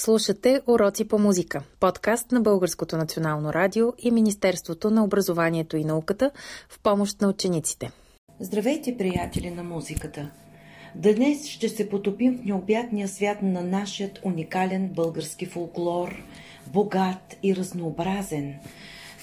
Слушате Уроци по музика, подкаст на Българското национално радио и Министерството на образованието и науката в помощ на учениците. Здравейте, приятели на музиката! Днес ще се потопим в необятния свят на нашият уникален български фолклор, богат и разнообразен –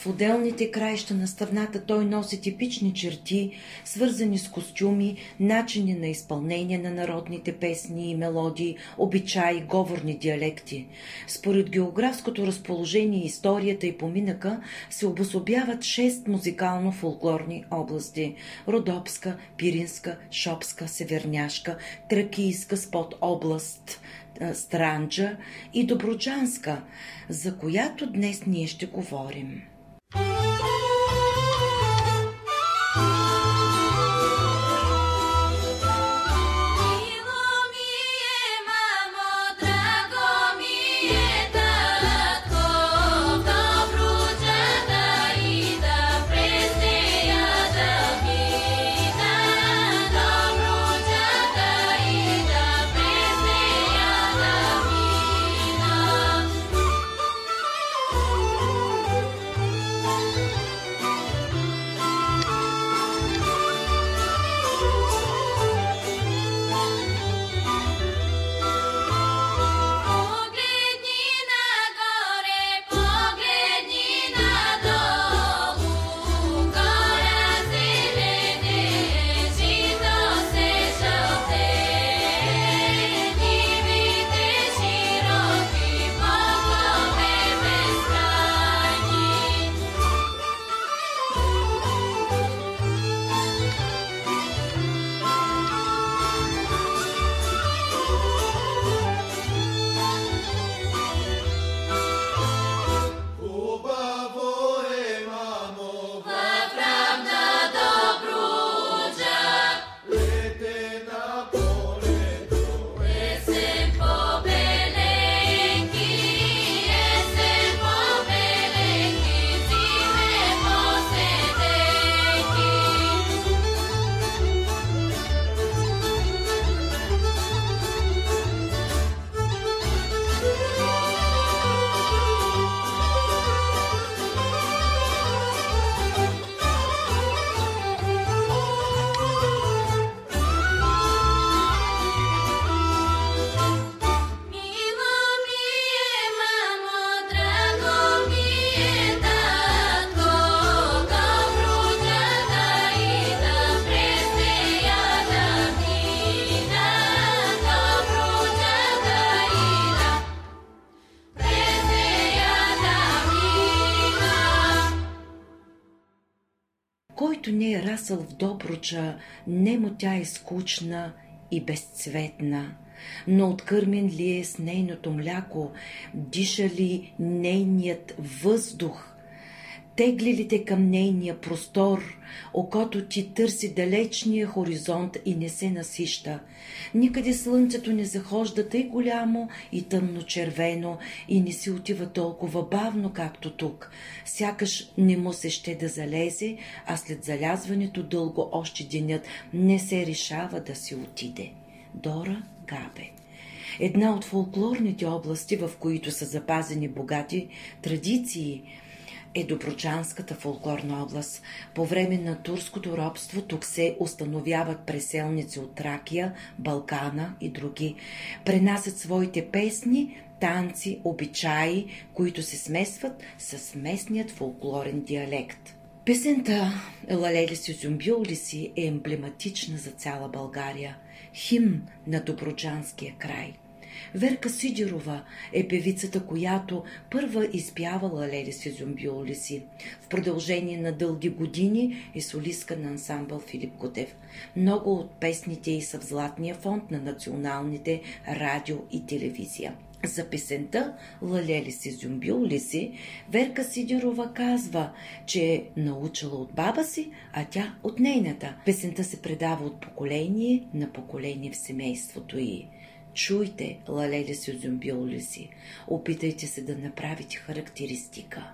отделните краища на страната той носи типични черти, свързани с костюми, начини на изпълнение на народните песни и мелодии, обичаи, говорни диалекти. Според географското разположение, историята и поминъка се обособяват шест музикално-фолклорни области – Родопска, Пиринска, Шопска, Северняшка, Тракийска спод област – Странджа и Доброджанска, за която днес ние ще говорим. Който расъл в Добруча, немо тя е скучна и безцветна. Но откърмен ли е с нейното мляко, диша ли нейният въздух – Тегли ли те към нейния простор, окото ти търси далечния хоризонт и не се насища. Никъде слънцето не захожда тъй голямо и тъмно червено и не си отива толкова бавно, както тук. Сякаш не му се ще да залезе, а след залязването дълго още денят не се решава да си отиде. Дора Габе Една от фолклорните области, в които са запазени богати традиции – е Доброчанската фолклорна област. По време на турското робство тук се установяват преселници от Тракия, Балкана и други. Пренасят своите песни, танци, обичаи, които се смесват с местният фолклорен диалект. Песента Лалели си зюмбюли си е емблематична за цяла България, химн на Доброджанския край – Верка Сидирова е певицата, която първа изпявала Лели си зомбиоли си. В продължение на дълги години е солистка на ансамбъл Филип Котев. Много от песните й са в златния фонд на националните радио и телевизия. За песента Лалели си зюмбил ли си, Верка Сидирова казва, че е научила от баба си, а тя от нейната. Песента се предава от поколение на поколение в семейството й. Чуйте, лалели си, зюмбиоли си. Опитайте се да направите характеристика.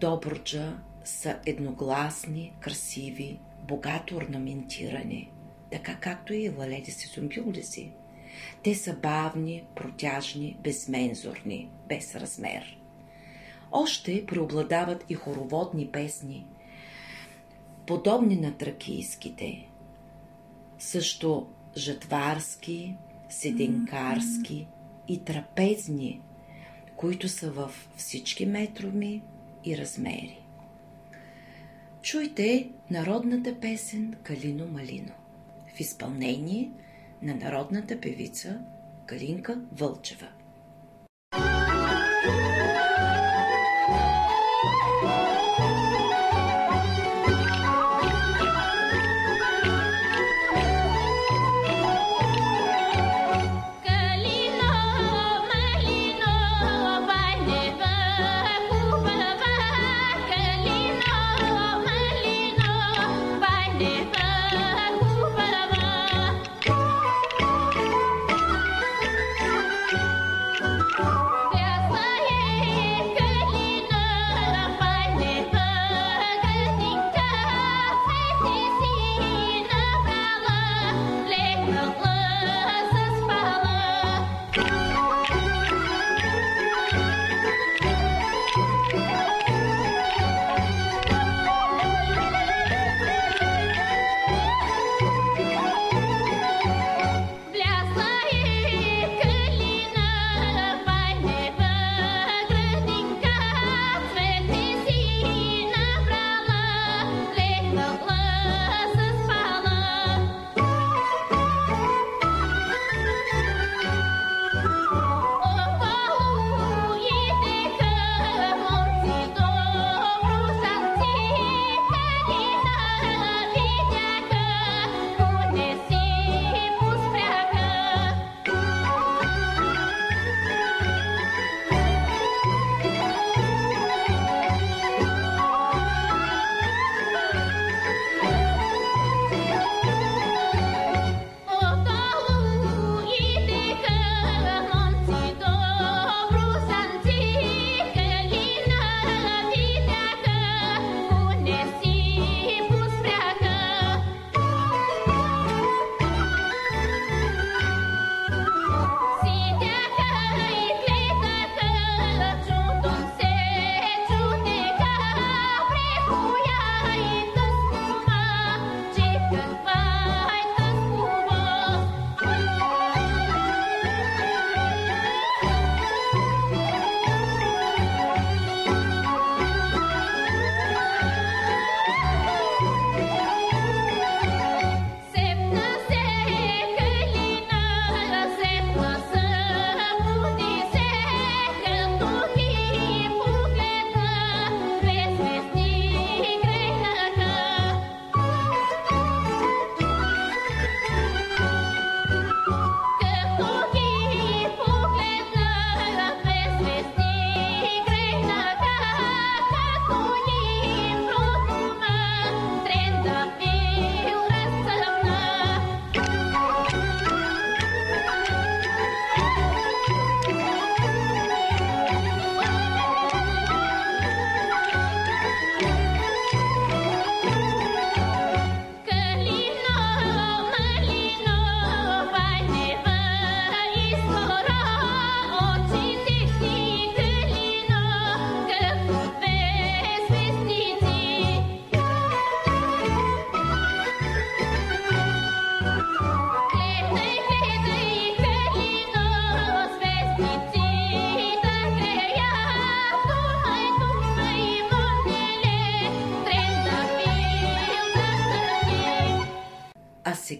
Добруджа са едногласни, красиви, богато орнаментирани, така както и валете си сумбюлиси. Те са бавни, протяжни, безмензорни, без размер. Още преобладават и хороводни песни, подобни на тракийските. Също жатварски, седенкарски и трапезни които са в всички метроми и размери. Чуйте народната песен Калино Малино в изпълнение на народната певица Калинка Вълчева.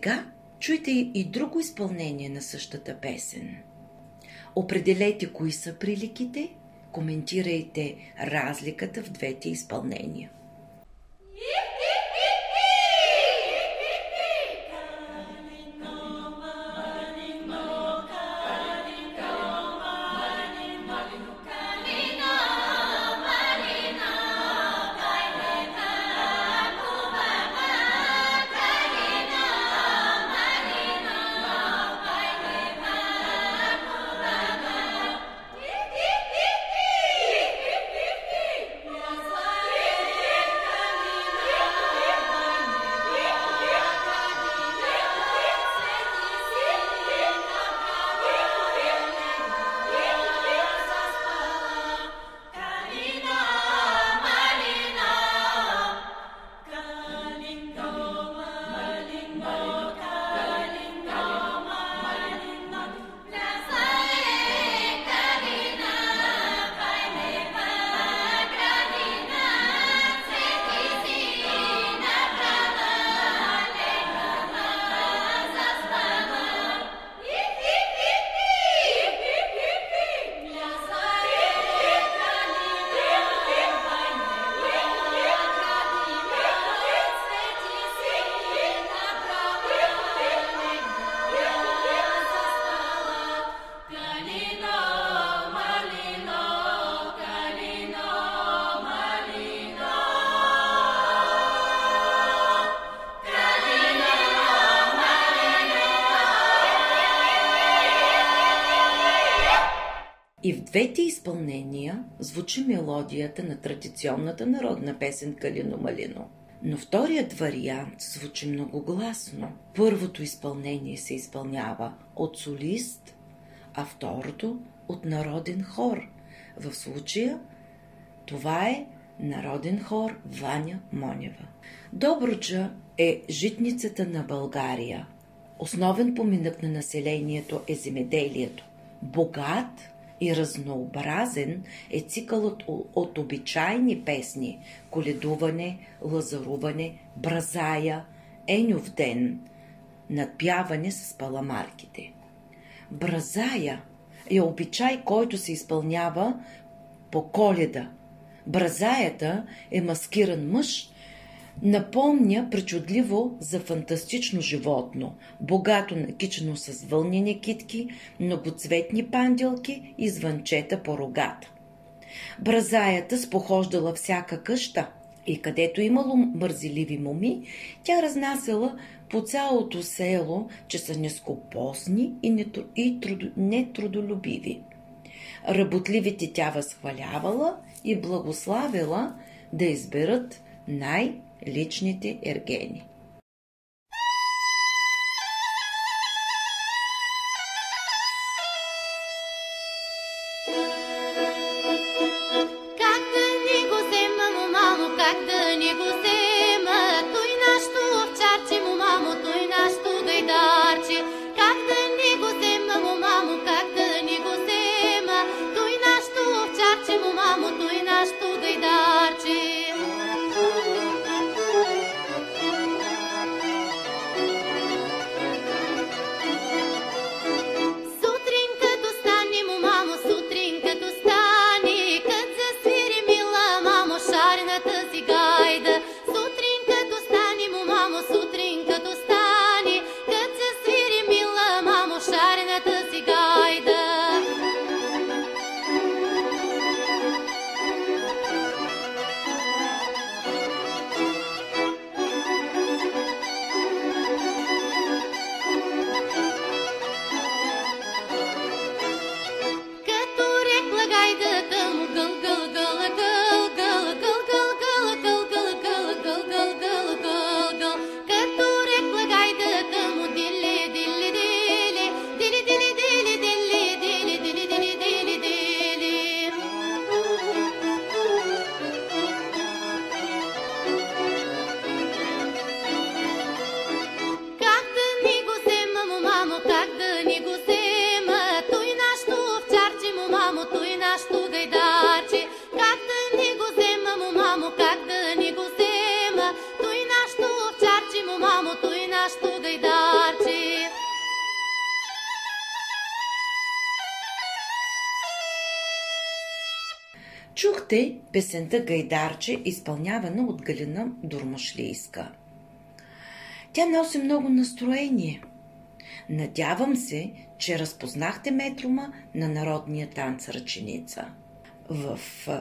Сега чуйте и друго изпълнение на същата песен. Определете кои са приликите, коментирайте разликата в двете изпълнения. И двете изпълнения звучи мелодията на традиционната народна песен Калино Малино. Но вторият вариант звучи многогласно. Първото изпълнение се изпълнява от солист, а второто от народен хор. В случая това е народен хор Ваня Монева. Добруджа е житницата на България. Основен поминък на населението е земеделието. Богат и разнообразен е цикълът от обичайни песни – коледуване, лазаруване, бразая, енюв ден, надпяване с паламарките. Бразая е обичай, който се изпълнява по коледа. Бразаята е маскиран мъж, напомня причудливо за фантастично животно, богато накичено с вълнени китки, многоцветни панделки и звънчета по рогата. Бразаята спохождала всяка къща и където имало мързеливи моми, тя разнасяла по цялото село, че са нескопосни и, и нетрудолюбиви. Работливите тя възхвалявала и благославила да изберат най- личните ергени. Песента Гайдарче, изпълнявана от Галина Дурмашлийска. Тя носи много настроение. Надявам се, че разпознахте метрума на народния танц ръченица. В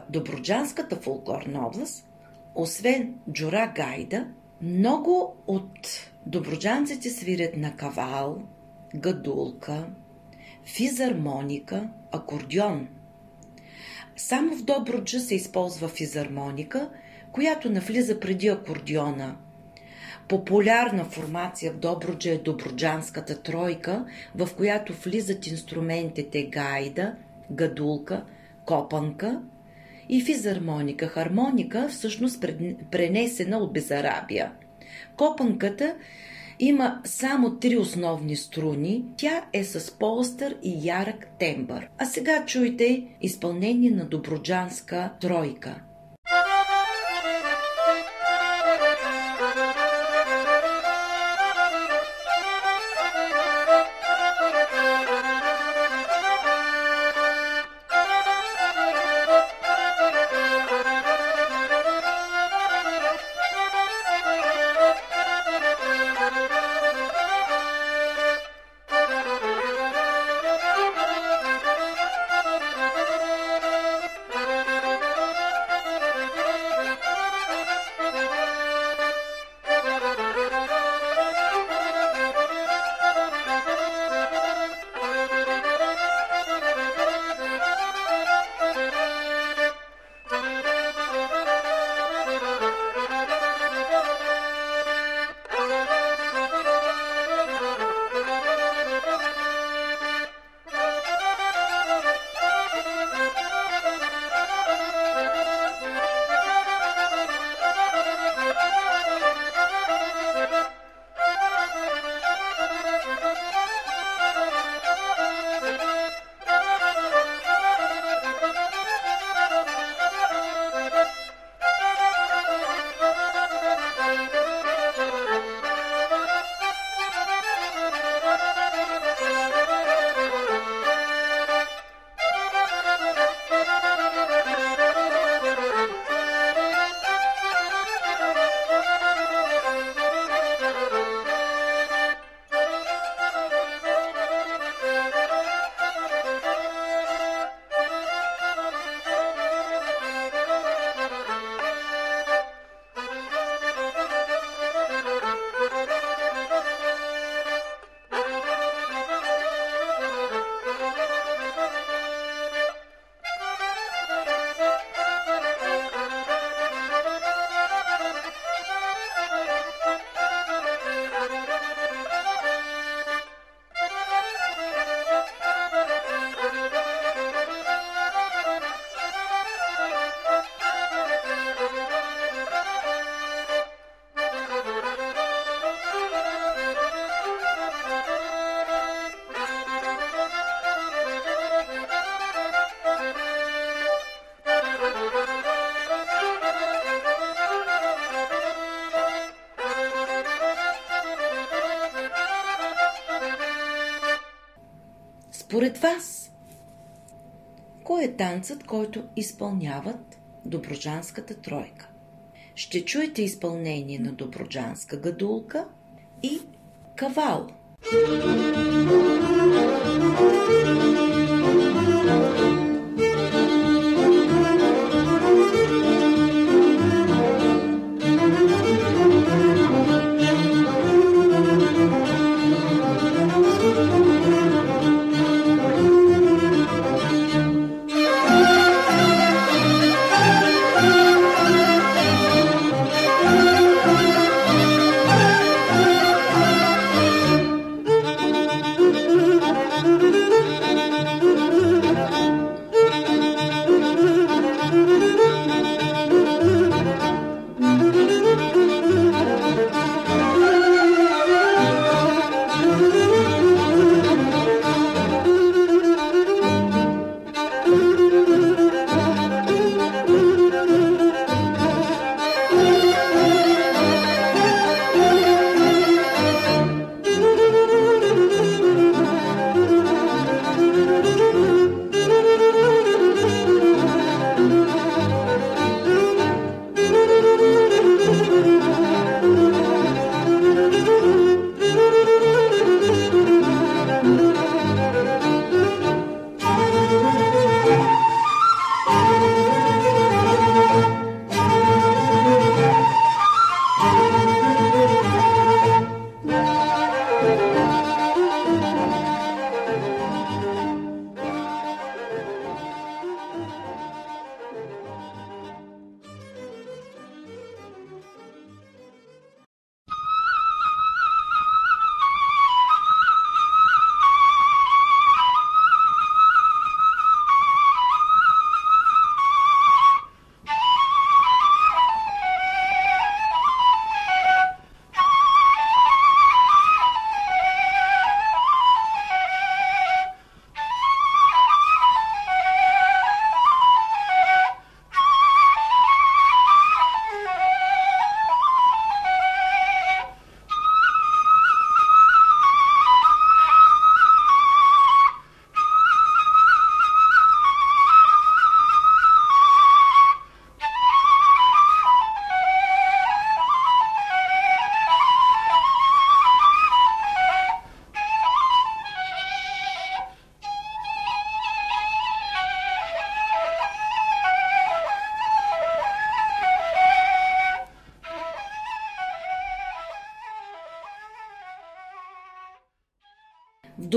Доброджанската фолклорна област, освен Джура Гайда, много от доброджанците свирят на кавал, гадулка, физармоника, акордион. Само в Добруджа се използва физармоника, която навлиза преди акордиона. Популярна формация в Добруджа е Добруджанската тройка, в която влизат инструментите гайда, гадулка, копанка и физармоника. Хармоника всъщност пренесена от Безарабия. Копанката има само три основни струни. Тя е с полстър и ярък тембър. А сега чуйте изпълнение на Доброджанска тройка – Според вас, кой е танцът, който изпълняват Доброджанската тройка? Ще чуете изпълнение на Доброджанска гадулка и кавал. Thank you.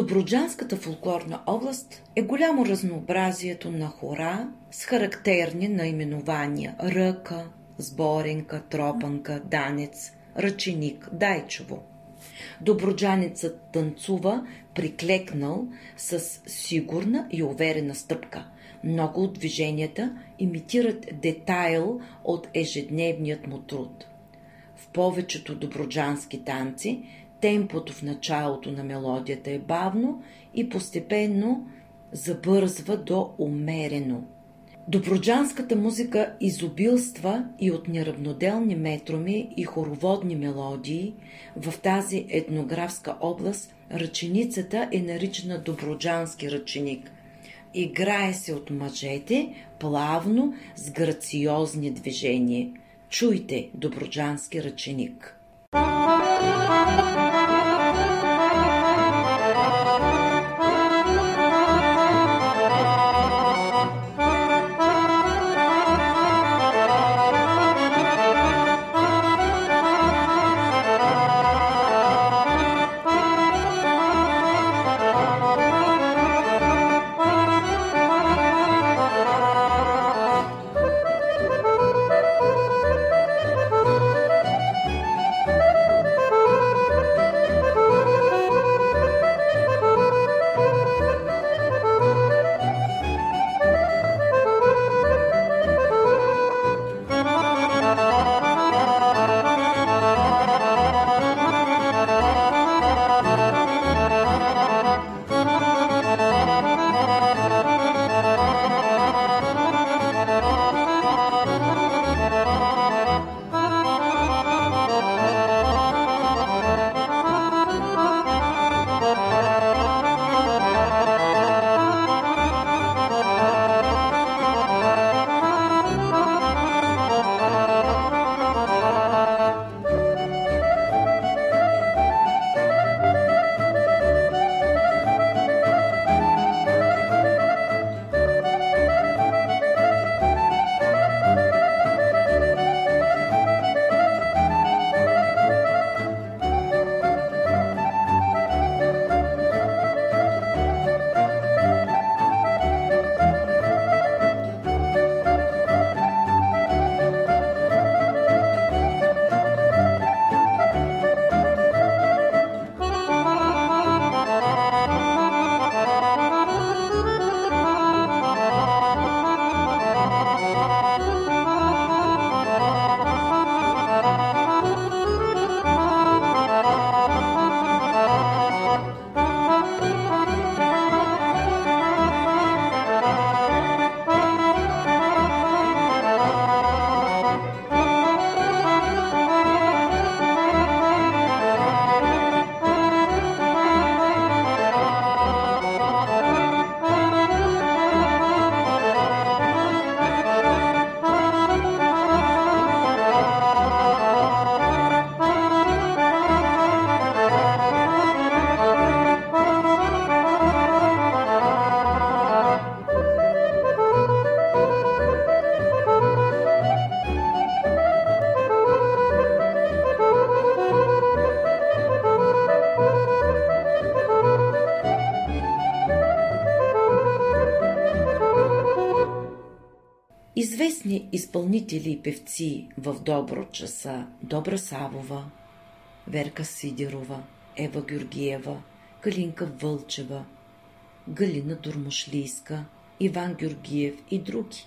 В Доброджанската фолклорна област е голямо разнообразието на хора с характерни наименования ръка, сборенка, тропанка, данец, ръченик, дайчово. Доброджанецът танцува приклекнал с сигурна и уверена стъпка. Много от движенията имитират детайл от ежедневният му труд. В повечето доброджански танци темпото в началото на мелодията е бавно и постепенно забързва до умерено. Доброджанската музика изобилства и от неравноделни метроми и хороводни мелодии. В тази етнографска област ръченицата е наричана Доброджански ръченик. Играе се от мъжете плавно с грациозни движения. Чуйте Доброджански ръченик. Thank. Известни изпълнители и певци в Доброча са Добра Савова, Верка Сидерова, Ева Георгиева, Калинка Вълчева, Галина Дурмушлийска, Иван Георгиев и други.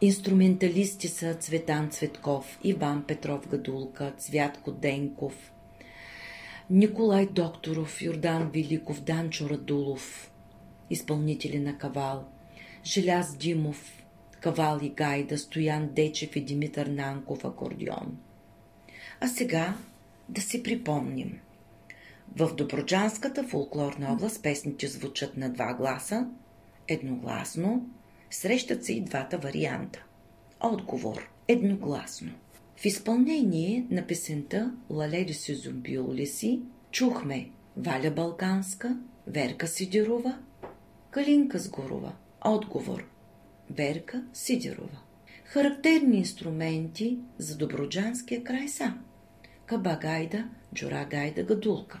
Инструменталисти са Цветан Цветков, Иван Петров Гадулка, Цвятко Денков, Николай Докторов, Йордан Великов, Данчо Радулов, изпълнители на кавал, Желяз Димов, Кавал и Гайда, Стоян Дечев и Димитър Нанков акордион. А сега да си припомним. В Доброджанската фолклорна област песните звучат на два гласа, едногласно, срещат се и двата варианта. Отговор – едногласно. В изпълнение на песента Лаледи си зумбил ли си чухме Валя Балканска, Верка Сидирова, Калинка Сгорова. Отговор Верка Сидерова. Характерни инструменти за доброджанския край са Кабагайда, Джурагайда, Гадулка.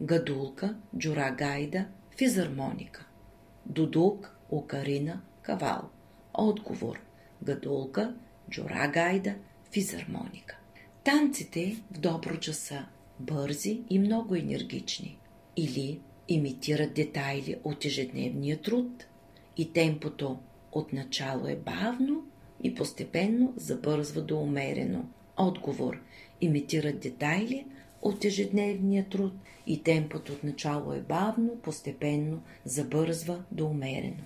гадулка, джурагайда, физармоника. Дудук, окарина, кавал. Отговор гадулка, джурагайда, физармоника. Танците в Добруджа са бързи и много енергични. Или имитират детайли от ежедневния труд и темпото отначало е бавно и постепенно забързва до умерено. Отговор – имитират детайли от ежедневния труд и темпото отначало е бавно, постепенно забързва до умерено.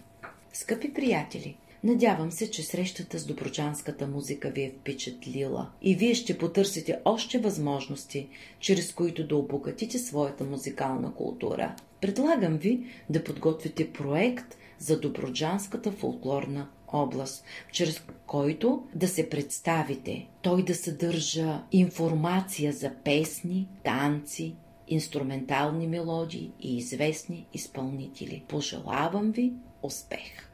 Скъпи приятели, Надявам се, че срещата с доброчанската музика ви е впечатлила и вие ще потърсите още възможности, чрез които да обогатите своята музикална култура. Предлагам ви да подготвите проект за доброджанската фолклорна област, чрез който да се представите. Той да съдържа информация за песни, танци, инструментални мелодии и известни изпълнители. Пожелавам ви успех!